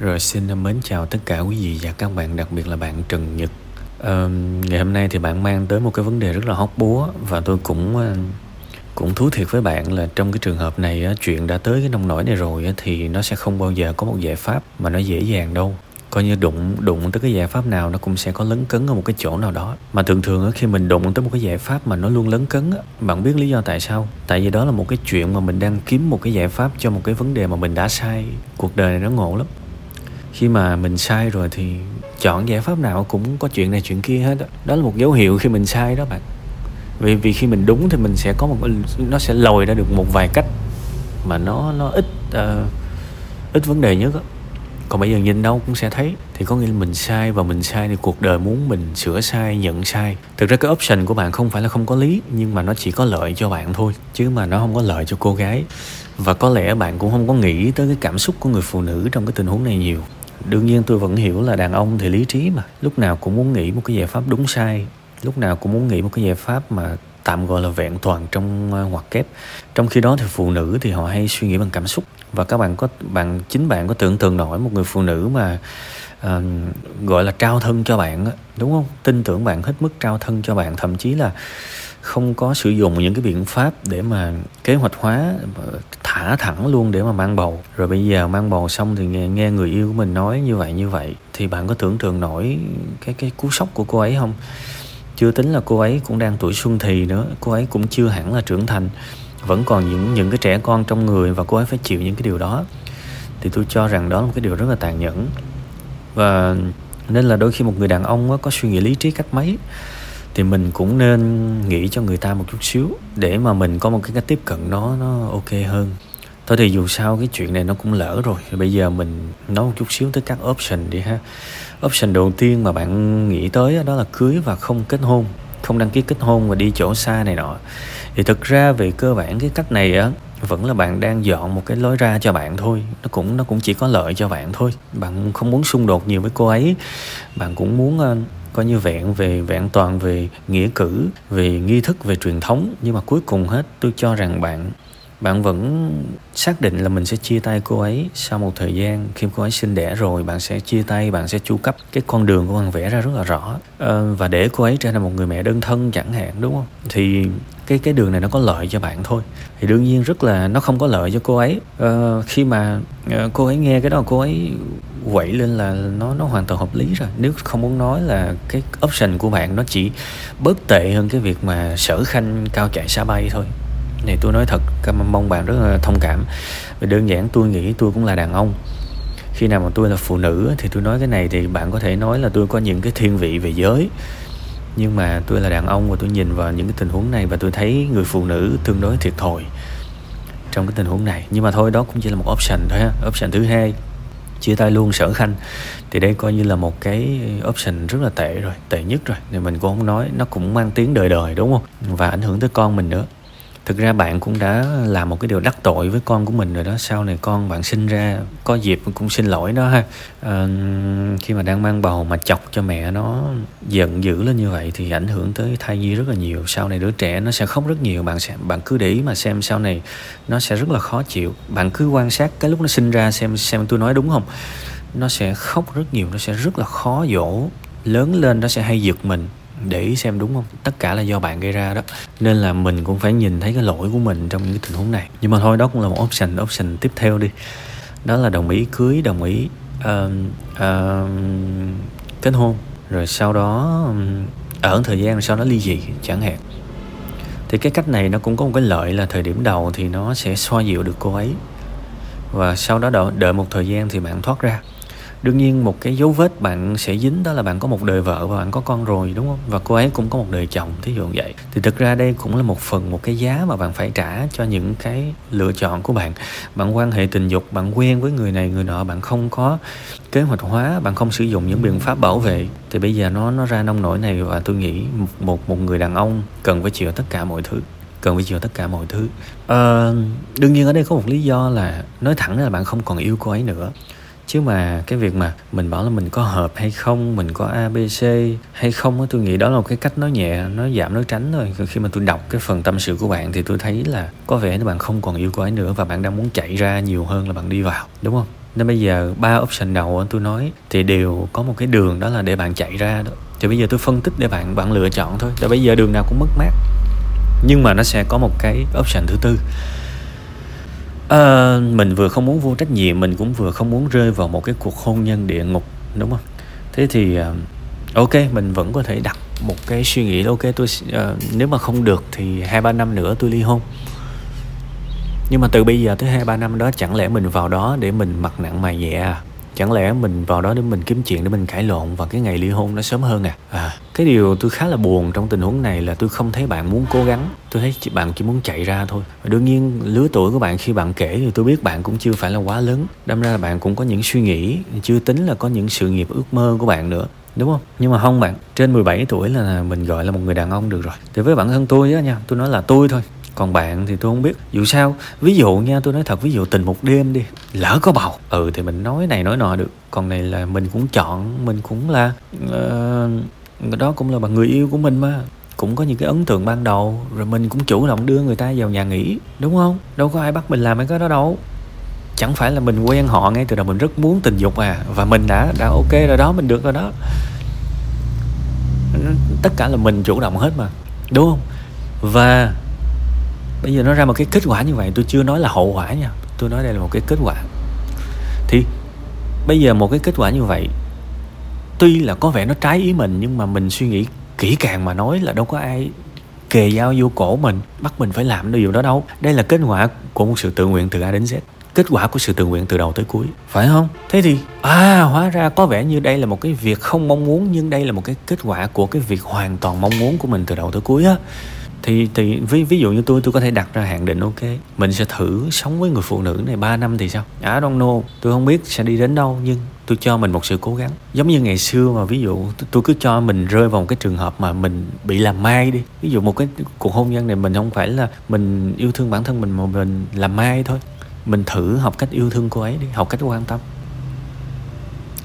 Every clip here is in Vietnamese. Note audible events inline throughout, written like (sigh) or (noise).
Rồi xin mến chào tất cả quý vị và các bạn, đặc biệt là bạn Trần Nhật. À, ngày hôm nay thì bạn mang tới một cái vấn đề rất là hóc búa và tôi cũng ờ, cũng thú thiệt với bạn là trong cái trường hợp này chuyện đã tới cái nông nổi này rồi thì nó sẽ không bao giờ có một giải pháp mà nó dễ dàng đâu. Coi như đụng đụng tới cái giải pháp nào nó cũng sẽ có lấn cấn ở một cái chỗ nào đó. Mà thường thường khi mình đụng tới một cái giải pháp mà nó luôn lấn cấn bạn biết lý do tại sao? Tại vì đó là một cái chuyện mà mình đang kiếm một cái giải pháp cho một cái vấn đề mà mình đã sai. Cuộc đời này nó ngộ lắm khi mà mình sai rồi thì chọn giải pháp nào cũng có chuyện này chuyện kia hết đó, đó là một dấu hiệu khi mình sai đó bạn. Vì vì khi mình đúng thì mình sẽ có một nó sẽ lồi ra được một vài cách mà nó nó ít uh, ít vấn đề nhất đó. còn bây giờ nhìn đâu cũng sẽ thấy. Thì có nghĩa là mình sai và mình sai thì cuộc đời muốn mình sửa sai nhận sai. Thực ra cái option của bạn không phải là không có lý nhưng mà nó chỉ có lợi cho bạn thôi chứ mà nó không có lợi cho cô gái. Và có lẽ bạn cũng không có nghĩ tới cái cảm xúc của người phụ nữ trong cái tình huống này nhiều đương nhiên tôi vẫn hiểu là đàn ông thì lý trí mà. Lúc nào cũng muốn nghĩ một cái giải pháp đúng sai. Lúc nào cũng muốn nghĩ một cái giải pháp mà tạm gọi là vẹn toàn trong ờ, ngoặc kép. Trong khi đó thì phụ nữ thì họ hay suy nghĩ bằng cảm xúc. Và các bạn có bạn chính bạn có tưởng tượng nổi một người phụ nữ mà uh, gọi là trao thân cho bạn đúng không? Tin tưởng bạn hết mức trao thân cho bạn. Thậm chí là không có sử dụng những cái biện pháp để mà kế hoạch hóa thả thẳng luôn để mà mang bầu. Rồi bây giờ mang bầu xong thì nghe, nghe người yêu của mình nói như vậy như vậy. Thì bạn có tưởng tượng nổi cái cái cú sốc của cô ấy không? Chưa tính là cô ấy cũng đang tuổi xuân thì nữa cô ấy cũng chưa hẳn là trưởng thành. Vẫn còn những những cái trẻ con trong người và cô ấy phải chịu những cái điều đó. Thì tôi cho rằng đó là một cái điều rất là tàn nhẫn. Và nên là đôi khi một người đàn ông có suy nghĩ lý trí cách mấy thì mình cũng nên nghĩ cho người ta một chút xíu để mà mình có một cái cách tiếp cận nó nó ok hơn. Thôi thì dù sao cái chuyện này nó cũng lỡ rồi. Bây giờ mình nói một chút xíu tới các option đi ha. Option đầu tiên mà bạn nghĩ tới đó là cưới và không kết hôn, không đăng ký kết hôn và đi chỗ xa này nọ. Thì thực ra về cơ bản cái cách này á, vẫn là bạn đang dọn một cái lối ra cho bạn thôi. Nó cũng nó cũng chỉ có lợi cho bạn thôi. Bạn không muốn xung đột nhiều với cô ấy. Bạn cũng muốn ờ, coi như vẹn về, vẹn toàn về nghĩa cử, về nghi thức, về truyền thống. Nhưng mà cuối cùng hết, tôi cho rằng bạn bạn vẫn xác định là mình sẽ chia tay cô ấy sau một thời gian. Khi cô ấy sinh đẻ rồi bạn sẽ chia tay bạn sẽ chu cấp cái con đường của bạn vẽ ra rất là rõ. Ờ, và để cô ấy trở thành một người mẹ đơn thân chẳng hạn đúng không? Thì cái cái đường này nó có lợi cho bạn thôi. Thì đương nhiên rất là nó không có lợi cho cô ấy. Ờ, khi mà ờ, cô ấy nghe cái đó cô ấy quậy lên là nó nó hoàn toàn hợp lý rồi. Nếu không muốn nói là cái option của bạn nó chỉ bớt tệ hơn cái việc mà sở khanh cao chạy xa bay thôi này, tôi nói thật mong bạn rất là thông cảm. Vì đơn giản, tôi nghĩ tôi cũng là đàn ông. Khi nào mà tôi là phụ nữ thì tôi nói cái này thì bạn có thể nói là tôi có những cái thiên vị về giới. Nhưng mà tôi là đàn ông và tôi nhìn vào những cái tình huống này và tôi thấy người phụ nữ tương đối thiệt thòi trong cái tình huống này. Nhưng mà thôi, đó cũng chỉ là một option thôi ha. Option thứ hai, chia tay luôn sở khanh. Thì đây coi như là một cái option rất là tệ rồi, tệ nhất rồi. Thì mình cũng không nói, nó cũng mang tiếng đời đời, đúng không? Và ảnh hưởng tới con mình nữa thực ra bạn cũng đã làm một cái điều đắc tội với con của mình rồi đó. Sau này con bạn sinh ra có dịp cũng xin lỗi đó ha. À, khi mà đang mang bầu mà chọc cho mẹ nó giận dữ lên như vậy thì ảnh hưởng tới thai nhi rất là nhiều. Sau này đứa trẻ nó sẽ khóc rất nhiều. Bạn sẽ bạn cứ để ý mà xem sau này nó sẽ rất là khó chịu. Bạn cứ quan sát cái lúc nó sinh ra xem xem tôi nói đúng không? Nó sẽ khóc rất nhiều nó sẽ rất là khó dỗ. Lớn lên nó sẽ hay giật mình để ý xem đúng không? Tất cả là do bạn gây ra đó. Nên là mình cũng phải nhìn thấy cái lỗi của mình trong những cái tình huống này. Nhưng mà thôi đó cũng là một option option tiếp theo đi. Đó là đồng ý cưới đồng ý uh, uh, kết hôn. Rồi sau đó ở thời gian sau đó ly dị chẳng hạn. Thì cái cách này nó cũng có một cái lợi là thời điểm đầu thì nó sẽ xoa dịu được cô ấy. Và sau đó đợi, đợi một thời gian thì bạn thoát ra đương nhiên một cái dấu vết bạn sẽ dính đó là bạn có một đời vợ và bạn có con rồi đúng không? Và cô ấy cũng có một đời chồng thí dụ vậy. Thì thực ra đây cũng là một phần một cái giá mà bạn phải trả cho những cái lựa chọn của bạn. Bạn quan hệ tình dục bạn quen với người này người nọ bạn không có kế hoạch hóa bạn không sử dụng những biện pháp bảo vệ. Thì bây giờ nó nó ra nông nổi này và tôi nghĩ một một, một người đàn ông cần phải chịu tất cả mọi thứ cần phải chịu tất cả mọi thứ. À, đương nhiên ở đây có một lý do là nói thẳng là bạn không còn yêu cô ấy nữa chứ mà cái việc mà mình bảo là mình có hợp hay không, mình có abc hay không tôi nghĩ đó là một cái cách nói nhẹ nó giảm, nói tránh thôi. Khi mà tôi đọc cái phần tâm sự của bạn thì tôi thấy là có vẻ như bạn không còn yêu cô ấy nữa và bạn đang muốn chạy ra nhiều hơn là bạn đi vào, đúng không? Nên bây giờ ba option đầu tôi nói thì đều có một cái đường đó là để bạn chạy ra đó. Thì bây giờ tôi phân tích để bạn bạn lựa chọn thôi. Tại bây giờ đường nào cũng mất mát. Nhưng mà nó sẽ có một cái option thứ tư à, mình vừa không muốn vô trách nhiệm mình cũng vừa không muốn rơi vào một cái cuộc hôn nhân địa ngục đúng không? Thế thì ờ, ok mình vẫn có thể đặt một cái suy nghĩ ok tôi uh, nếu mà không được thì hai ba năm nữa tôi ly hôn. Nhưng mà từ bây giờ tới hai ba năm đó chẳng lẽ mình vào đó để mình mặc nặng mày nhẹ à? Chẳng lẽ mình vào đó để mình kiếm chuyện, để mình cãi lộn và cái ngày ly hôn nó sớm hơn à? À cái điều tôi khá là buồn trong tình huống này là tôi không thấy bạn muốn cố gắng. Tôi thấy chị bạn chỉ muốn chạy ra thôi. Và đương nhiên, lứa tuổi của bạn khi bạn kể thì tôi biết bạn cũng chưa phải là quá lớn. Đâm ra là bạn cũng có những suy nghĩ, chưa tính là có những sự nghiệp ước mơ của bạn nữa, đúng không? Nhưng mà không bạn, trên 17 tuổi là mình gọi là một người đàn ông được rồi. Thì với bản thân tôi á nha, tôi nói là tôi thôi còn bạn thì tôi không biết. Dù sao ví dụ nha tôi nói thật ví dụ tình một đêm đi lỡ có bầu. Ừ thì mình nói này nói nọ được. Còn này là mình cũng chọn mình cũng là uh, đó cũng là bằng người yêu của mình mà. Cũng có những cái ấn tượng ban đầu rồi mình cũng chủ động đưa người ta vào nhà nghỉ đúng không? Đâu có ai bắt mình làm mấy cái đó đâu. Chẳng phải là mình quen họ ngay từ đầu mình rất muốn tình dục à và mình đã đã ok rồi đó mình được rồi đó. Tất cả là mình chủ động hết mà đúng không? Và bây giờ nó ra một cái kết quả như vậy, tôi chưa nói là hậu quả nha. Tôi nói đây là một cái kết quả. Thì bây giờ một cái kết quả như vậy, tuy là có vẻ nó trái ý mình, nhưng mà mình suy nghĩ kỹ càng mà nói là đâu có ai kề dao vô cổ mình, bắt mình phải làm điều đó đâu. Đây là kết quả của một sự tự nguyện từ A đến Z. Kết quả của sự tự nguyện từ đầu tới cuối. Phải không? Thế thì à hóa ra có vẻ như đây là một cái việc không mong muốn, nhưng đây là một cái kết quả của cái việc hoàn toàn mong muốn của mình từ đầu tới cuối á thì thì ví ví dụ như tôi tôi có thể đặt ra hạn định, ok, mình sẽ thử sống với người phụ nữ này 3 năm thì sao? I don't know, tôi không biết sẽ đi đến đâu, nhưng tôi cho mình một sự cố gắng. Giống như ngày xưa mà, ví dụ tôi cứ cho mình rơi vào một cái trường hợp mà mình bị làm mai đi. Ví dụ một cái cuộc hôn nhân này, mình không phải là mình yêu thương bản thân mình mà mình làm mai thôi. Mình thử học cách yêu thương cô ấy đi, học cách quan tâm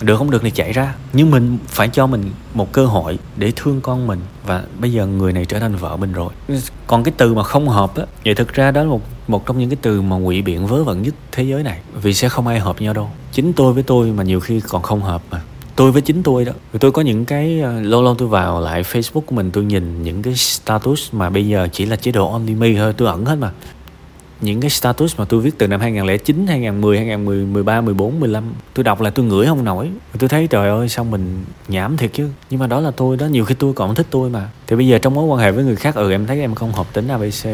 được không? Được thì chạy ra. Nhưng mình phải cho mình một cơ hội để thương con mình. Và bây giờ người này trở thành vợ mình rồi. Còn cái từ mà không hợp á vậy thực ra đó là một một trong những cái từ mà ngụy biện vớ vẩn nhất thế giới này. Vì sẽ không ai hợp nhau đâu. Chính tôi với tôi mà nhiều khi còn không hợp mà. Tôi với chính tôi đó. Tôi có những cái ờ, lâu lâu tôi vào lại facebook của mình, tôi nhìn những cái status mà bây giờ chỉ là chế độ only me thôi, tôi ẩn hết mà những cái status mà tôi viết từ năm 2009, 2010, 2010, 13, 14, 15 tôi đọc là tôi ngửi không nổi. Tôi thấy trời ơi sao mình nhảm thiệt chứ. Nhưng mà đó là tôi đó nhiều khi tôi còn thích tôi mà. Thì bây giờ trong mối quan hệ với người khác ừ em thấy em không hợp tính ABC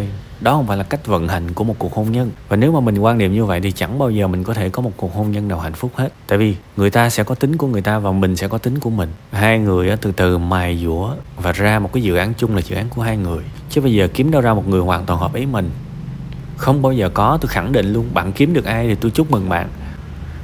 đó không phải là cách vận hành của một cuộc hôn nhân. Và nếu mà mình quan niệm như vậy thì chẳng bao giờ mình có thể có một cuộc hôn nhân nào hạnh phúc hết. Tại vì người ta sẽ có tính của người ta và mình sẽ có tính của mình. Hai người từ từ mài dũa và ra một cái dự án chung là dự án của hai người. Chứ bây giờ kiếm đâu ra một người hoàn toàn hợp ý mình không bao giờ có tôi khẳng định luôn bạn kiếm được ai thì tôi chúc mừng bạn.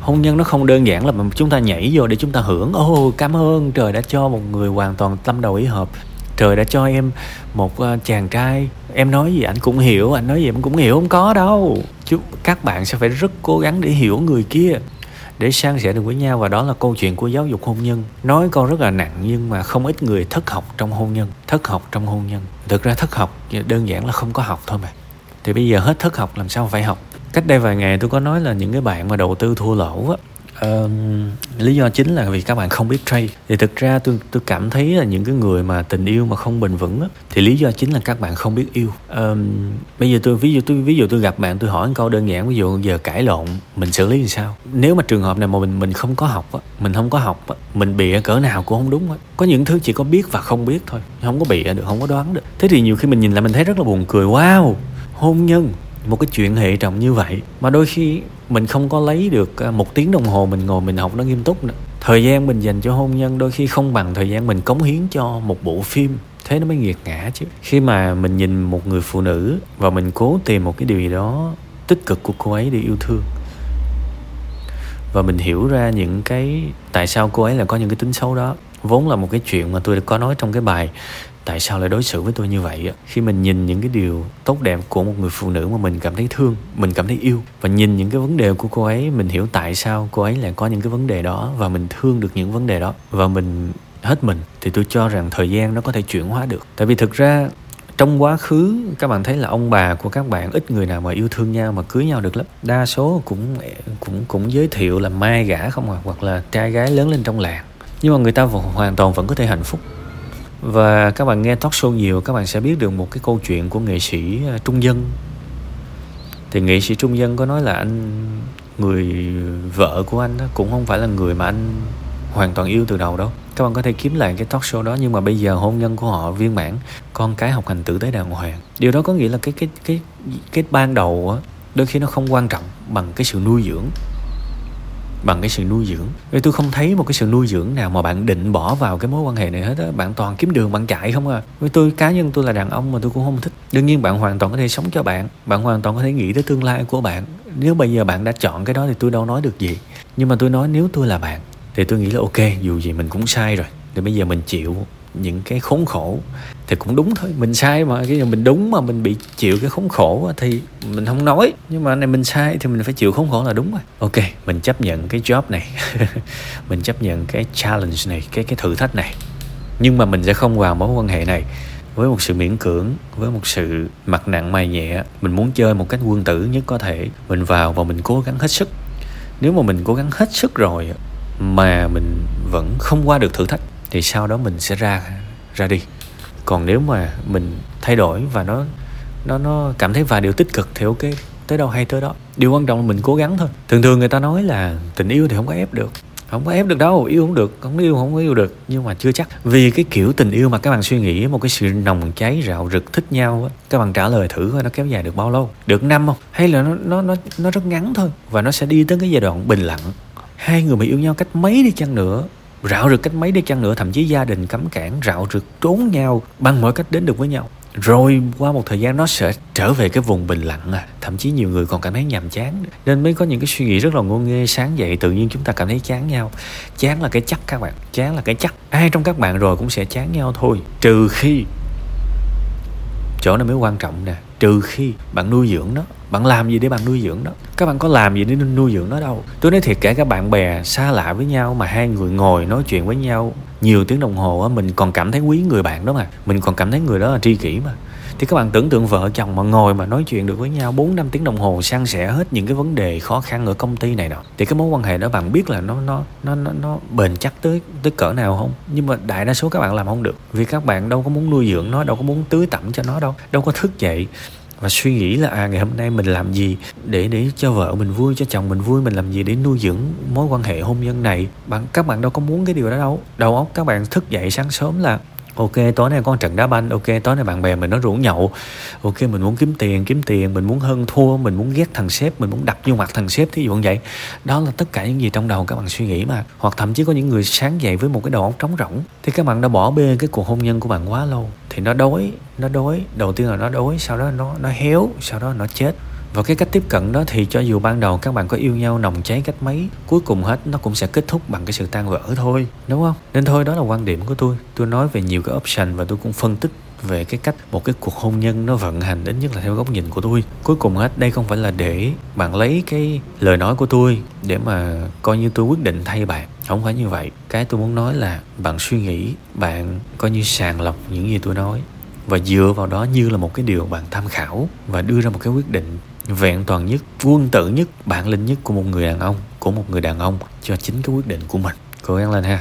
Hôn nhân nó không đơn giản là chúng ta nhảy vô để chúng ta hưởng. Ô oh, cảm ơn trời đã cho một người hoàn toàn tâm đầu ý hợp. Trời đã cho em một ờ, chàng trai. Em nói gì anh cũng hiểu anh nói gì em cũng hiểu không có đâu. Chứ các bạn sẽ phải rất cố gắng để hiểu người kia để san sẻ được với nhau. Và đó là câu chuyện của giáo dục hôn nhân. Nói con rất là nặng nhưng mà không ít người thất học trong hôn nhân thất học trong hôn nhân. Thực ra thất học đơn giản là không có học thôi mà thì bây giờ hết thức học làm sao phải học? Cách đây vài ngày tôi có nói là những cái bạn mà đầu tư thua lỗ á um, lý do chính là vì các bạn không biết trade. Thì thực ra tôi tôi cảm thấy là những cái người mà tình yêu mà không bền vững á, thì lý do chính là các bạn không biết yêu. Um, bây giờ tôi ví dụ tôi ví dụ tôi gặp bạn tôi hỏi một câu đơn giản ví dụ giờ cãi lộn mình xử lý làm sao? Nếu mà trường hợp này mà mình mình không có học á, mình không có học á, mình bịa cỡ nào cũng không đúng á. có những thứ chỉ có biết và không biết thôi không có bịa được không có đoán được. Thế thì nhiều khi mình nhìn lại mình thấy rất là buồn cười. Wow! Hôn nhân, một cái chuyện hệ trọng như vậy mà đôi khi mình không có lấy được à, một tiếng đồng hồ mình ngồi mình học nó nghiêm túc nữa. Thời gian mình dành cho hôn nhân đôi khi không bằng thời gian mình cống hiến cho một bộ phim, thế nó mới nghiệt ngã chứ. Khi mà mình nhìn một người phụ nữ và mình cố tìm một cái điều gì đó tích cực của cô ấy để yêu thương, và mình hiểu ra những cái tại sao cô ấy là có những cái tính xấu đó vốn là một cái chuyện mà tôi có nói trong cái bài tại sao lại đối xử với tôi như vậy khi mình nhìn những cái điều tốt đẹp của một người phụ nữ mà mình cảm thấy thương, mình cảm thấy yêu và nhìn những cái vấn đề của cô ấy, mình hiểu tại sao cô ấy lại có những cái vấn đề đó và mình thương được những vấn đề đó và mình hết mình, thì tôi cho rằng thời gian nó có thể chuyển hóa được. Tại vì thực ra, trong quá khứ, các bạn thấy là ông bà của các bạn ít người nào mà yêu thương nhau mà cưới nhau được lắm. Đa số cũng cũng cũng giới thiệu là mai gả không à hoặc là trai gái lớn lên trong làng nhưng mà người ta hoàn toàn vẫn có thể hạnh phúc. Và các bạn nghe talk show nhiều, các bạn sẽ biết được một cái câu chuyện của nghệ sĩ à, trung dân. Thì nghệ sĩ trung dân có nói là anh, người vợ của anh cũng không phải là người mà anh hoàn toàn yêu từ đầu đâu. Các bạn có thể kiếm lại cái talk show đó, nhưng mà bây giờ hôn nhân của họ viên mãn, con cái học hành tử tế đàng hoàng. Điều đó có nghĩa là cái cái cái cái ban đầu á, đôi khi nó không quan trọng bằng cái sự nuôi dưỡng bằng cái sự nuôi dưỡng. Vì tôi không thấy một cái sự nuôi dưỡng nào mà bạn định bỏ vào cái mối quan hệ này hết á. Bạn toàn kiếm đường, bạn chạy không à. Với tôi, cá nhân tôi là đàn ông mà tôi cũng không thích. Đương nhiên bạn hoàn toàn có thể sống cho bạn bạn hoàn toàn có thể nghĩ tới tương lai của bạn. Nếu bây giờ bạn đã chọn cái đó thì tôi đâu nói được gì. Nhưng mà tôi nói nếu tôi là bạn, thì tôi nghĩ là ok, dù gì mình cũng sai rồi. Thì bây giờ mình chịu những cái khốn khổ thì cũng đúng thôi. Mình sai mà, cái mình đúng mà mình bị chịu cái khốn khổ thì mình không nói. Nhưng mà này mình sai thì mình phải chịu khốn khổ là đúng rồi. Ok, mình chấp nhận cái job này. (laughs) Mình chấp nhận cái challenge này, cái cái thử thách này. Nhưng mà mình sẽ không vào mối quan hệ này. Với một sự miễn cưỡng, với một sự mặt nặng mày nhẹ, mình muốn chơi một cách quân tử nhất có thể, mình vào và mình cố gắng hết sức. Nếu mà mình cố gắng hết sức rồi mà mình vẫn không qua được thử thách thì sau đó mình sẽ ra ra đi. Còn nếu mà mình thay đổi và nó nó nó cảm thấy vài điều tích cực thì ok, tới đâu hay tới đó. Điều quan trọng là mình cố gắng thôi. Thường thường người ta nói là tình yêu thì không có ép được. Không có ép được đâu, yêu không được, không yêu không có yêu được, nhưng mà chưa chắc. Vì cái kiểu tình yêu mà các bạn suy nghĩ, một cái sự nồng cháy, rạo rực, thích nhau các bạn trả lời thử coi nó kéo dài được bao lâu. Được năm không? Hay là nó nó nó nó rất ngắn thôi, và nó sẽ đi tới cái giai đoạn bình lặng. Hai người mà yêu nhau cách mấy đi chăng nữa rạo rực cách mấy đi chăng nữa thậm chí gia đình cấm cản, rạo rực trốn nhau, bằng mọi cách đến được với nhau. Rồi qua một thời gian nó sẽ trở về cái vùng bình lặng à. Thậm chí nhiều người còn cảm thấy nhàm chán. Nên mới có những cái suy nghĩ rất là ngô nghê sáng dậy tự nhiên chúng ta cảm thấy chán nhau. Chán là cái chắc các bạn, chán là cái chắc. Ai trong các bạn rồi cũng sẽ chán nhau thôi. Trừ khi chỗ này mới quan trọng nè. Trừ khi bạn nuôi dưỡng nó. Bạn làm gì để bạn nuôi dưỡng nó? Các bạn có làm gì để nuôi dưỡng nó đâu. Tôi nói thiệt, kể các bạn bè xa lạ với nhau mà hai người ngồi nói chuyện với nhau, nhiều tiếng đồng hồ á, mình còn cảm thấy quý người bạn đó mà. Mình còn cảm thấy người đó là tri kỷ mà thì các bạn tưởng tượng vợ chồng mà ngồi mà nói chuyện được với nhau 4 năm tiếng đồng hồ san sẻ hết những cái vấn đề khó khăn ở công ty này nọ. Thì cái mối quan hệ đó bạn biết là nó nó nó nó, nó bền chắc tới tới cỡ nào không? Nhưng mà đại đa số các bạn làm không được. Vì các bạn đâu có muốn nuôi dưỡng nó đâu có muốn tưới tẩm cho nó đâu đâu có thức dậy và suy nghĩ là à ngày hôm nay mình làm gì để để cho vợ mình vui cho chồng mình vui mình làm gì để nuôi dưỡng mối quan hệ hôn nhân này? Bạn các bạn đâu có muốn cái điều đó đâu. Đầu óc các bạn thức dậy sáng sớm là ok, tối nay con trận đá banh. Ok, tối nay bạn bè mình nó rủ nhậu. Ok, mình muốn kiếm tiền kiếm tiền. Mình muốn hơn thua, mình muốn ghét thằng sếp, mình muốn đập vô mặt thằng sếp, thí dụ như vậy. Đó là tất cả những gì trong đầu các bạn suy nghĩ mà. Hoặc thậm chí có những người sáng dậy với một cái đầu óc trống rỗng. Thì các bạn đã bỏ bê cái cuộc hôn nhân của bạn quá lâu. Thì nó đói nó đói. Đầu tiên là nó đói, sau đó nó nó héo, sau đó nó chết và cái cách tiếp cận đó thì cho dù ban đầu các bạn có yêu nhau, nồng cháy cách mấy, cuối cùng hết, nó cũng sẽ kết thúc bằng cái sự tan vỡ thôi, đúng không? Nên thôi, đó là quan điểm của tôi. Tôi nói về nhiều cái option và tôi cũng phân tích về cái cách một cái cuộc hôn nhân nó vận hành đến nhất là theo góc nhìn của tôi. Cuối cùng hết, đây không phải là để bạn lấy cái lời nói của tôi để mà coi như tôi quyết định thay bạn. Không phải như vậy. Cái tôi muốn nói là bạn suy nghĩ, bạn coi như sàng lọc những gì tôi nói. Và dựa vào đó như là một cái điều bạn tham khảo và đưa ra một cái quyết định vẹn toàn nhất, quân tử nhất, bản lĩnh nhất của một người đàn ông, của một người đàn ông, cho chính cái quyết định của mình. Cố gắng lên ha.